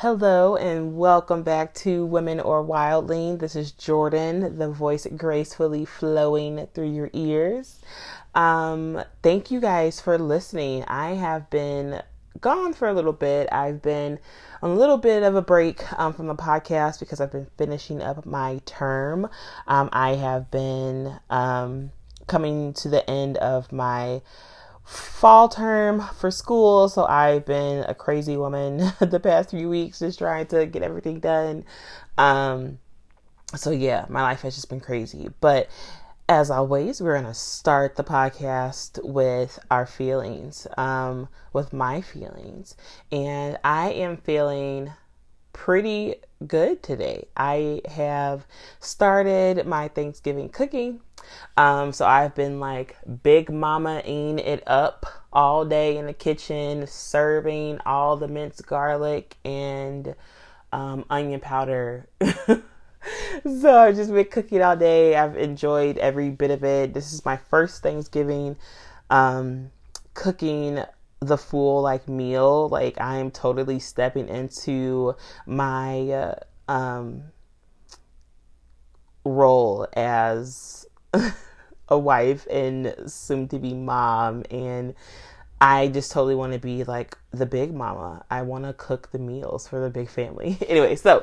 Hello and welcome back to Women or Wildling. This is Jordan, the voice gracefully flowing through your ears. Um, thank you guys for listening. I have been gone for a little bit. I've been on a little bit of a break um, from the podcast because I've been finishing up my term. Um, I have been um, coming to the end of my fall term for school, so I've been a crazy woman the past few weeks just trying to get everything done. Um, so yeah, my life has just been crazy. But as always, we're gonna start the podcast with our feelings, um, with my feelings, and I am feeling pretty good today. I have started my Thanksgiving cooking. Um, so I've been like big mama ing it up all day in the kitchen, serving all the minced garlic and um, onion powder. so I've just been cooking all day. I've enjoyed every bit of it. This is my first Thanksgiving um, cooking the full like meal. Like I'm totally stepping into my uh, um, role as a wife and soon to be mom and I just totally want to be like the big mama. I want to cook the meals for the big family. anyway, so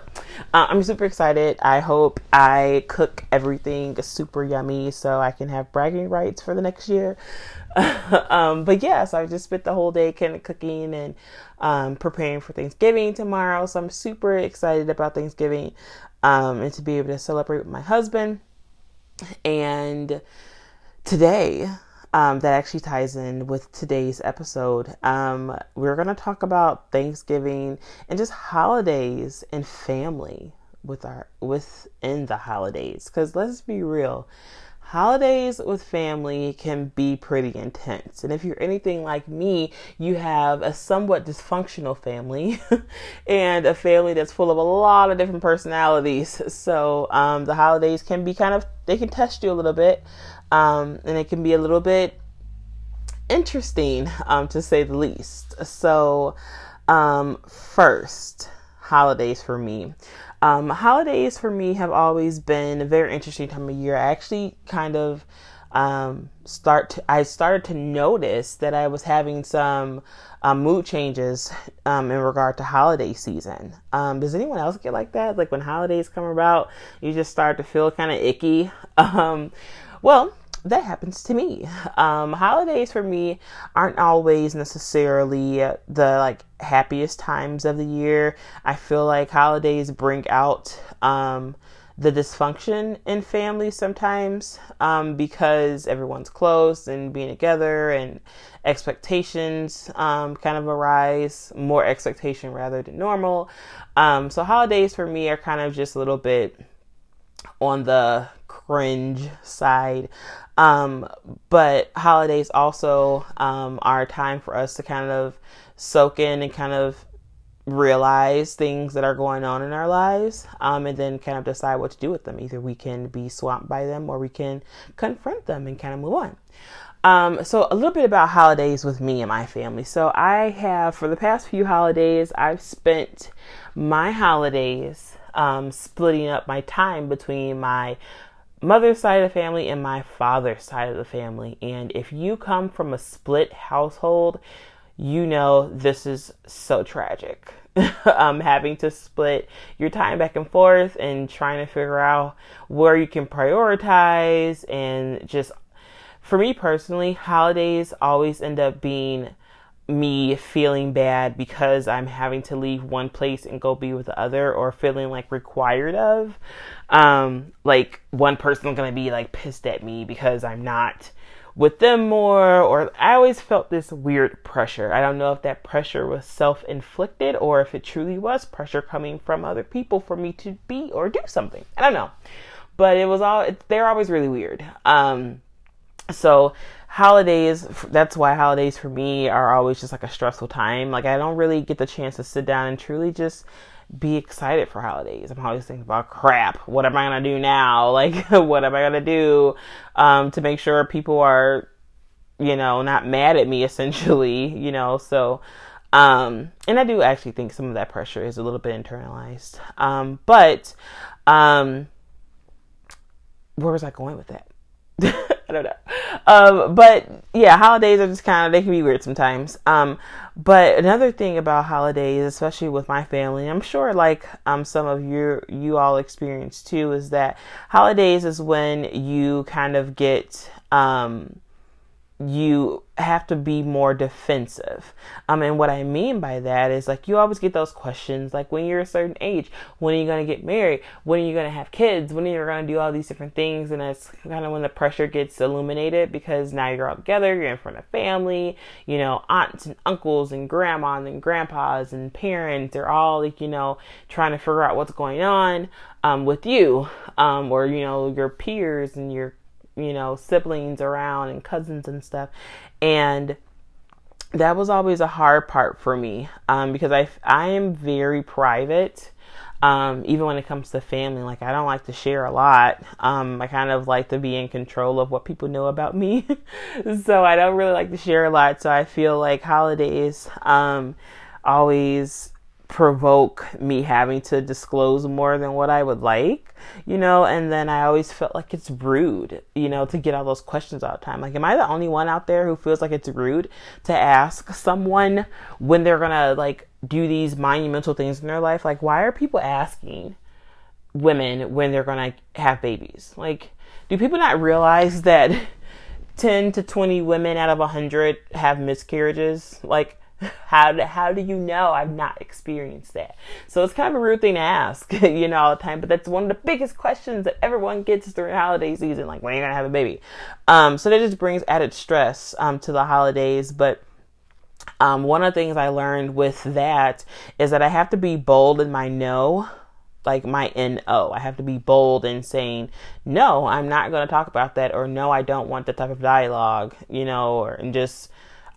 uh, I'm super excited. I hope I cook everything super yummy so I can have bragging rights for the next year. um, but yeah, so I just spent the whole day kind of cooking and um, preparing for Thanksgiving tomorrow. So I'm super excited about Thanksgiving um, and to be able to celebrate with my husband. And today, um, that actually ties in with today's episode. Um, we're going to talk about Thanksgiving and just holidays and family with our within the holidays. Because let's be real, holidays with family can be pretty intense. And if you're anything like me, you have a somewhat dysfunctional family and a family that's full of a lot of different personalities. So um, the holidays can be kind of they can test you a little bit um, and it can be a little bit interesting um, to say the least. So, um, first, holidays for me. Um, holidays for me have always been a very interesting time of year. I actually kind of um, start to, I started to notice that I was having some um, mood changes um, in regard to holiday season. Um, does anyone else get like that? Like when holidays come about, you just start to feel kind of icky. Um, well, that happens to me. Um, holidays for me aren't always necessarily the like happiest times of the year. I feel like holidays bring out um, the dysfunction in families sometimes um, because everyone's close and being together and expectations um, kind of arise, more expectation rather than normal. Um, so holidays for me are kind of just a little bit on the cringe side. Um, but holidays also um, are a time for us to kind of soak in and kind of realize things that are going on in our lives um, and then kind of decide what to do with them. Either we can be swamped by them or we can confront them and kind of move on. Um, so, a little bit about holidays with me and my family. So, I have, for the past few holidays, I've spent my holidays um, splitting up my time between my mother's side of the family and my father's side of the family. And if you come from a split household, you know this is so tragic. um, having to split your time back and forth and trying to figure out where you can prioritize and just for me personally, holidays always end up being me feeling bad because I'm having to leave one place and go be with the other or feeling like required of. Um, like one person's gonna be like pissed at me because I'm not with them more or I always felt this weird pressure. I don't know if that pressure was self-inflicted or if it truly was pressure coming from other people for me to be or do something. I don't know. But it was all it, they're always really weird. Um so holidays that's why holidays for me are always just like a stressful time. Like i don't really get the chance to sit down and truly just be excited for holidays. I'm always thinking about crap what am i gonna do now? Like what am i gonna do? Um, to make sure people are you know not mad at me essentially you know? So Um, and I do actually think some of that pressure is a little bit internalized. Um, but um, where was I going with that? I don't know. Um, but yeah, holidays are just kind of, they can be weird sometimes. Um, but another thing about holidays, especially with my family, I'm sure like, um, some of you, you all experience too, is that holidays is when you kind of get, um, you have to be more defensive. Um, and what I mean by that is like you always get those questions like when you're a certain age, when are you to get married? When are you to have kids? When are you to do all these different things? And that's kind of when the pressure gets illuminated because now you're all together, you're in front of family, you know, aunts and uncles and grandmas and grandpas and parents. They're all like, you know, trying to figure out what's going on um, with you um, or, you know, your peers and your you know, siblings around and cousins and stuff. And that was always a hard part for me um, because I, I am very private. Um, even when it comes to family, like I don't like to share a lot. Um, I kind of like to be in control of what people know about me. so I don't really like to share a lot. So I feel like holidays, um, always provoke me having to disclose more than what I would like, you know, and then I always felt like it's rude, you know, to get all those questions all the time. Like, am I the only one out there who feels like it's rude to ask someone when they're gonna like do these monumental things in their life? Like, why are people asking women when they're gonna have babies? Like, do people not realize that 10 to 20 women out of 100 have miscarriages? Like, how do, how do you know I've not experienced that? So it's kind of a rude thing to ask, you know, all the time. But that's one of the biggest questions that everyone gets during holiday season, like when are you gonna have a baby? Um, so that just brings added stress um, to the holidays. But um, one of the things I learned with that is that I have to be bold in my no like my NO. I have to be bold in saying, no, I'm not going to talk about that, or no, I don't want that type of dialogue, you know, or and just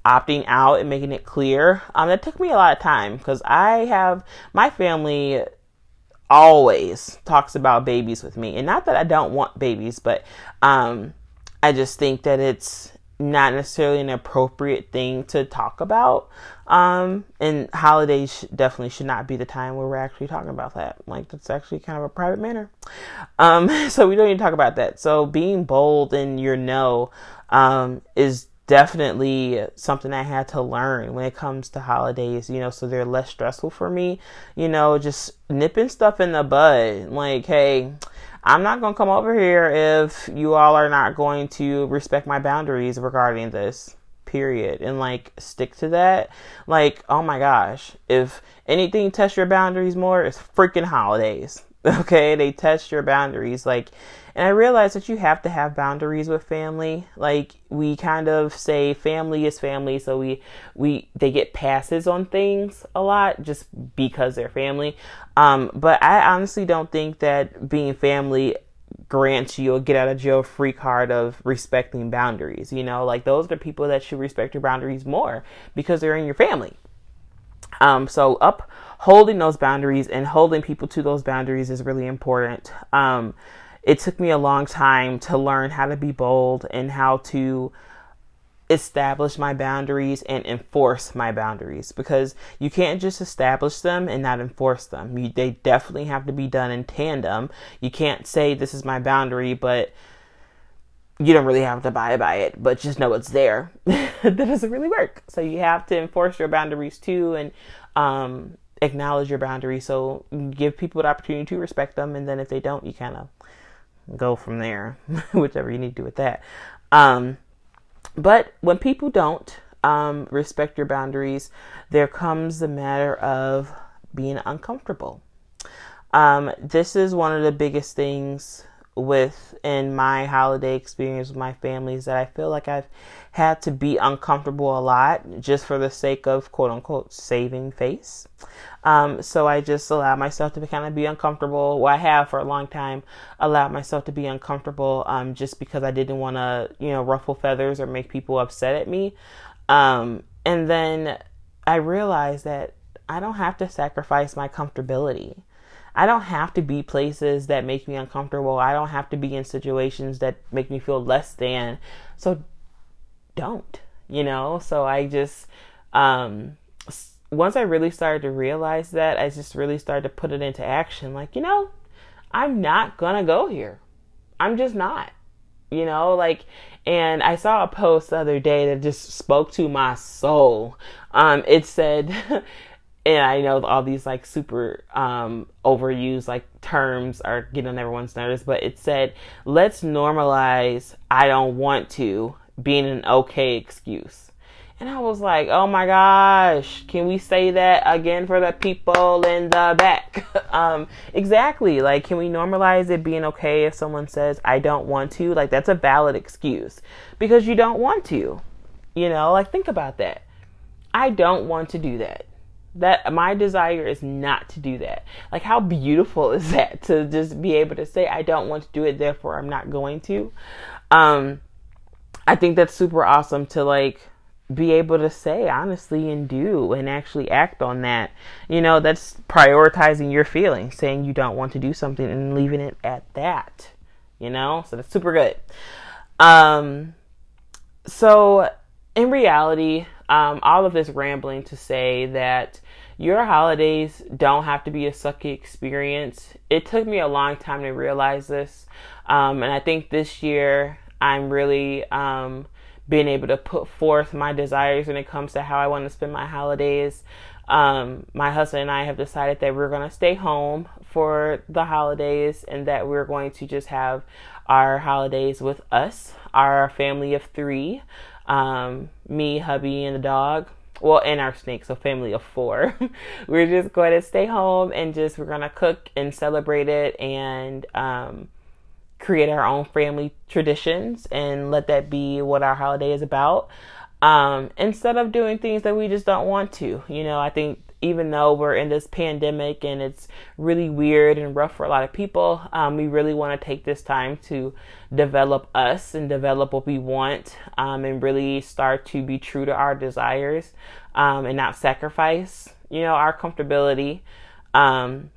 opting out and making it clear. Um, that took me a lot of time because I have my family always talks about babies with me, and not that I don't want babies, but um, I just think that it's not necessarily an appropriate thing to talk about. Um, and holidays definitely should not be the time where we're actually talking about that. Like that's actually kind of a private matter. Um, so we don't to talk about that. So being bold in your no um, is definitely something I had to learn when it comes to holidays, you know, so they're less stressful for me. You know, just nipping stuff in the bud. Like, hey, I'm not going to come over here if you all are not going to respect my boundaries regarding this. Period. And like stick to that. Like, oh my gosh, if anything tests your boundaries more, it's freaking holidays. Okay, they test your boundaries. Like, and I realize that you have to have boundaries with family. Like we kind of say family is family, so we we they get passes on things a lot just because they're family. Um, but I honestly don't think that being family grants you a get out of jail free card of respecting boundaries. You know, like those are people that should respect your boundaries more because they're in your family. Um, so upholding those boundaries and holding people to those boundaries is really important. Um, it took me a long time to learn how to be bold and how to establish my boundaries and enforce my boundaries because you can't just establish them and not enforce them. You, they definitely have to be done in tandem. You can't say this is my boundary, but you don't really have to abide by it, but just know it's there. that doesn't really work. So you have to enforce your boundaries too and um, acknowledge your boundaries. So give people the opportunity to respect them, and then if they don't, you kind of go from there, whichever you need to do with that. Um, but when people don't um, respect your boundaries, there comes the matter of being uncomfortable. Um, this is one of the biggest things with in my holiday experience with my family is that I feel like I've had to be uncomfortable a lot just for the sake of quote unquote saving face. Um, so I just allow myself to kind of be uncomfortable. Well, I have for a long time allowed myself to be uncomfortable um, just because I didn't want to, you know, ruffle feathers or make people upset at me. Um, and then I realized that I don't have to sacrifice my comfortability. I don't have to be places that make me uncomfortable. I don't have to be in situations that make me feel less than. So don't, you know? So I just um once I really started to realize that, I just really started to put it into action. Like, you know, I'm not gonna go here. I'm just not. You know, like, and I saw a post the other day that just spoke to my soul. Um, it said, and I know all these like super um, overused like terms are getting on everyone's nerves, but it said, let's normalize I don't want to being an okay excuse. And I was like, oh my gosh, can we say that again for the people in the back? um, exactly. Like, can we normalize it being okay if someone says, I don't want to? Like, that's a valid excuse because you don't want to. You know, like, think about that. I don't want to do that that my desire is not to do that. Like how beautiful is that to just be able to say I don't want to do it therefore I'm not going to. Um I think that's super awesome to like be able to say honestly and do and actually act on that. You know, that's prioritizing your feelings, saying you don't want to do something and leaving it at that. You know? So that's super good. Um so in reality, um, all of this rambling to say that your holidays don't have to be a sucky experience. It took me a long time to realize this. Um, and I think this year I'm really um, being able to put forth my desires when it comes to how I want to spend my holidays. Um, my husband and I have decided that we're going to stay home for the holidays and that we're going to just have our holidays with us, our family of three um, me, hubby, and the dog. Well, and our snake, so family of four. we're just going to stay home and just we're going to cook and celebrate it and um, create our own family traditions and let that be what our holiday is about. Um, instead of doing things that we just don't want to. You know, I think even though we're in this pandemic and it's really weird and rough for a lot of people, um, we really want to take this time to develop us and develop what we want um, and really start to be true to our desires um, and not sacrifice, you know, our comfortability. Um,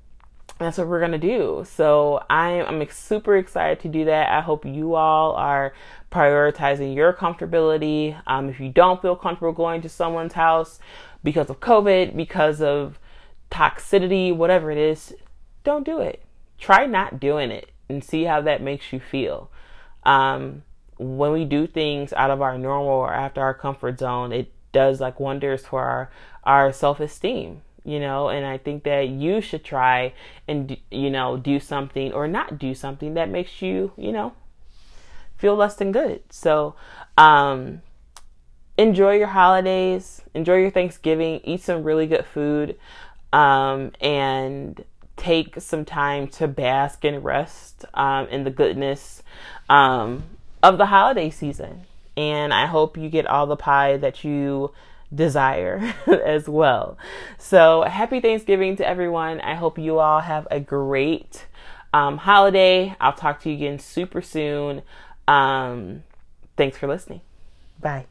that's what we're gonna do. So I'm I'm super excited to do that. I hope you all are prioritizing your comfortability. Um, if you don't feel comfortable going to someone's house, because of COVID, because of toxicity, whatever it is, don't do it. Try not doing it and see how that makes you feel. Um, when we do things out of our normal or after our comfort zone, it does like wonders for our, our self esteem, you know, and I think that you should try and, you know, do something or not do something that makes you, you know, feel less than good. So, um, enjoy your holidays, enjoy your Thanksgiving, eat some really good food, um, and take some time to bask and rest um, in the goodness um, of the holiday season. And I hope you get all the pie that you desire as well. So, happy Thanksgiving to everyone. I hope you all have a great um, holiday. I'll talk to you again super soon. Um, thanks for listening. Bye.